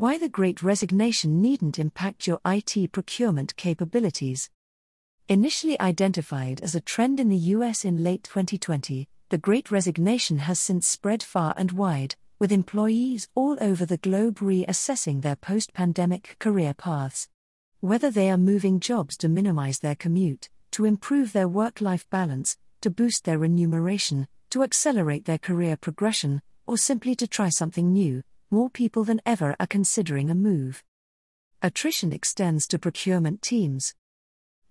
Why the Great Resignation Needn't Impact Your IT Procurement Capabilities. Initially identified as a trend in the US in late 2020, the Great Resignation has since spread far and wide, with employees all over the globe reassessing their post pandemic career paths. Whether they are moving jobs to minimize their commute, to improve their work life balance, to boost their remuneration, to accelerate their career progression, or simply to try something new, more people than ever are considering a move. Attrition extends to procurement teams.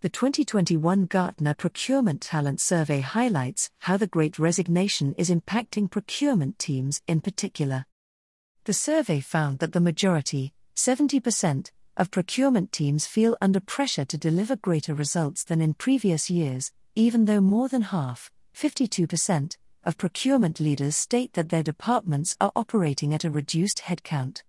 The 2021 Gartner Procurement Talent Survey highlights how the Great Resignation is impacting procurement teams in particular. The survey found that the majority, 70%, of procurement teams feel under pressure to deliver greater results than in previous years, even though more than half, 52%, of procurement leaders state that their departments are operating at a reduced headcount.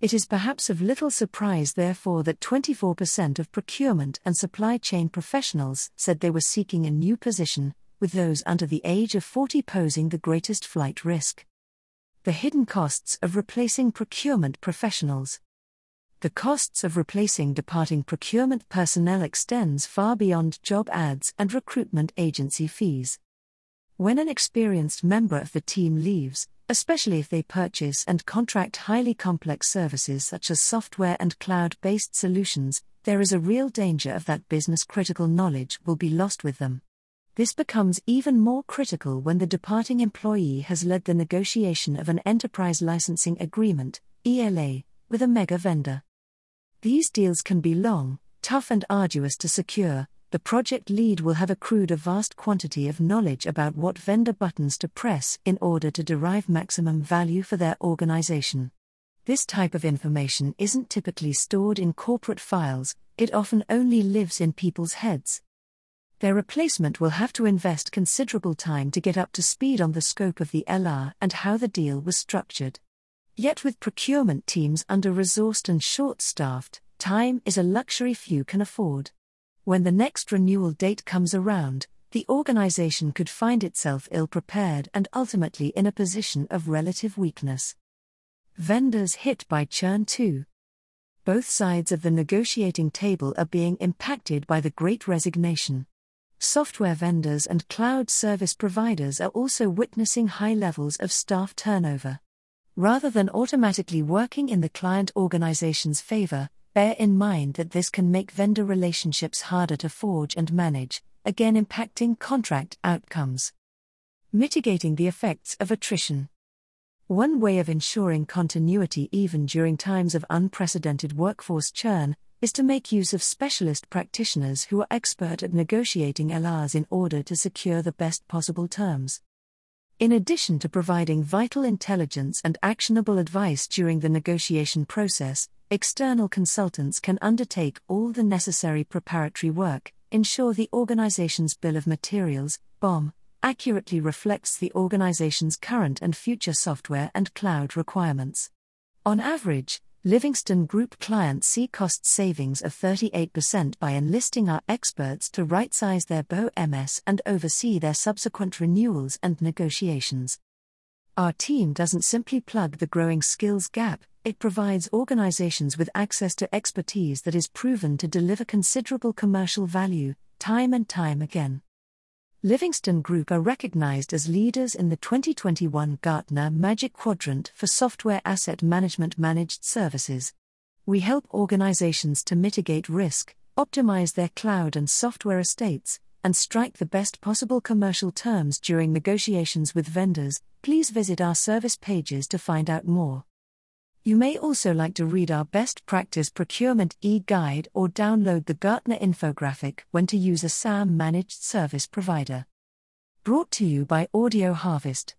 It is perhaps of little surprise, therefore, that 24% of procurement and supply chain professionals said they were seeking a new position, with those under the age of 40 posing the greatest flight risk. The hidden costs of replacing procurement professionals. The costs of replacing departing procurement personnel extends far beyond job ads and recruitment agency fees. When an experienced member of the team leaves, especially if they purchase and contract highly complex services such as software and cloud based solutions, there is a real danger of that business critical knowledge will be lost with them. This becomes even more critical when the departing employee has led the negotiation of an enterprise licensing agreement, ELA, with a mega vendor. These deals can be long, tough, and arduous to secure, the project lead will have accrued a vast quantity of knowledge about what vendor buttons to press in order to derive maximum value for their organization. This type of information isn't typically stored in corporate files, it often only lives in people's heads. Their replacement will have to invest considerable time to get up to speed on the scope of the ELA and how the deal was structured. Yet, with procurement teams under resourced and short staffed, time is a luxury few can afford when the next renewal date comes around, the organization could find itself ill prepared and ultimately in a position of relative weakness. Vendors hit by churn too. Both sides of the negotiating table are being impacted by the great resignation. Software vendors and cloud service providers are also witnessing high levels of staff turnover. Rather than automatically working in the client organization's favor, Bear in mind that this can make vendor relationships harder to forge and manage, again impacting contract outcomes. Mitigating the effects of attrition. One way of ensuring continuity even during times of unprecedented workforce churn is to make use of specialist practitioners who are expert at negotiating ELAs in order to secure the best possible terms. In addition to providing vital intelligence and actionable advice during the negotiation process, external consultants can undertake all the necessary preparatory work, ensure the organization's bill of materials, BOM, accurately reflects the organization's current and future software and cloud requirements. On average, Livingstone Group clients see cost savings of 38% by enlisting our experts to right size their BOMs and oversee their subsequent renewals and negotiations. Our team doesn't simply plug the growing skills gap, it provides organizations with access to expertise that is proven to deliver considerable commercial value, time and time again. Livingstone Group are recognized as leaders in the 2021 Gartner Magic Quadrant for Software Asset Management Managed Services. We help organizations to mitigate risk, optimize their cloud and software estates, and strike the best possible commercial terms during negotiations with vendors. Please visit our service pages to find out more. You may also like to read our best practice procurement e guide or download the Gartner infographic when to use a SAM managed service provider. Brought to you by Audio Harvest.